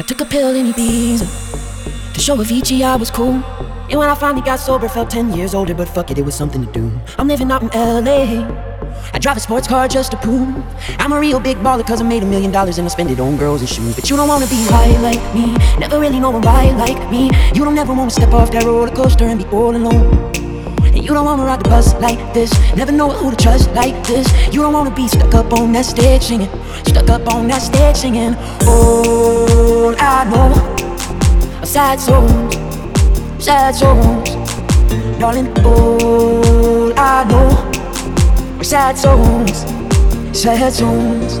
I took a pill in Ibiza to show Avicii I was cool. And when I finally got sober, felt 10 years older, but fuck it, it was something to do. I'm living out in LA. I drive a sports car just to prove I'm a real big baller cause I made a million dollars and I spend it on girls and shoes. But you don't wanna be high like me, never really know why like me. You don't ever wanna step off that roller coaster and be all alone. You don't wanna ride the bus like this, never know who to trust like this. You don't wanna be stuck up on that stage singing, stuck up on that stage singing. All I know are sad songs, sad songs, darling. All I know are sad songs, sad songs.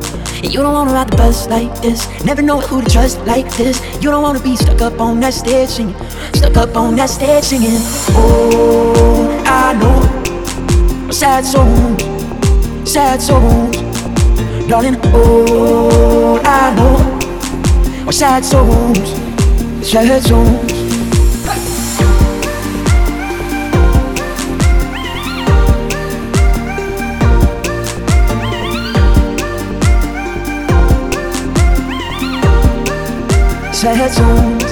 And you don't wanna ride the bus like this, never know who to trust like this. You don't wanna be stuck up on that stage singing, stuck up on that stage singing. Oh, I know, sad songs, sad songs, darling. Oh, I know, sad songs, sad songs. Sad songs.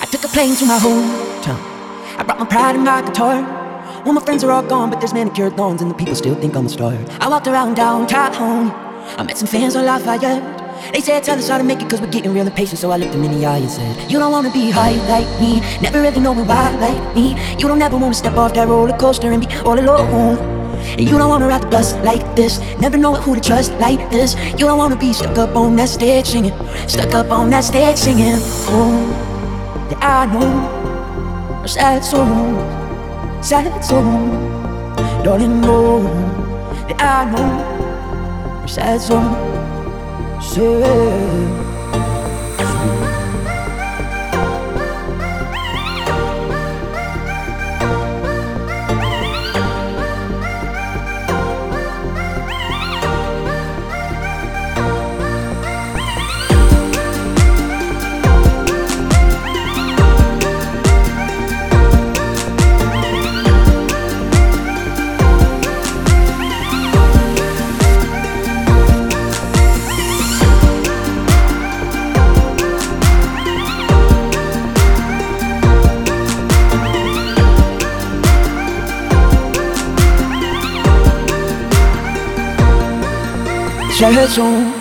I took a plane to my hometown. I brought my pride and my guitar. All my friends are all gone, but there's manicured lawns and the people still think I'm a star. I walked around downtown. I met some fans on Lafayette. They said, tell us how to make it cause we're getting real impatient. So I looked them in the eye and said You don't wanna be high like me. Never really know why like me. You don't ever wanna step off that roller coaster and be all alone. And you don't wanna ride the bus like this. Never know who to trust like this. You don't wanna be stuck up on that stage singing. Stuck up on that stage singing. Oh, that I know. Are sad songs, sad songs Darling, know that I know? Are sad songs say sad songs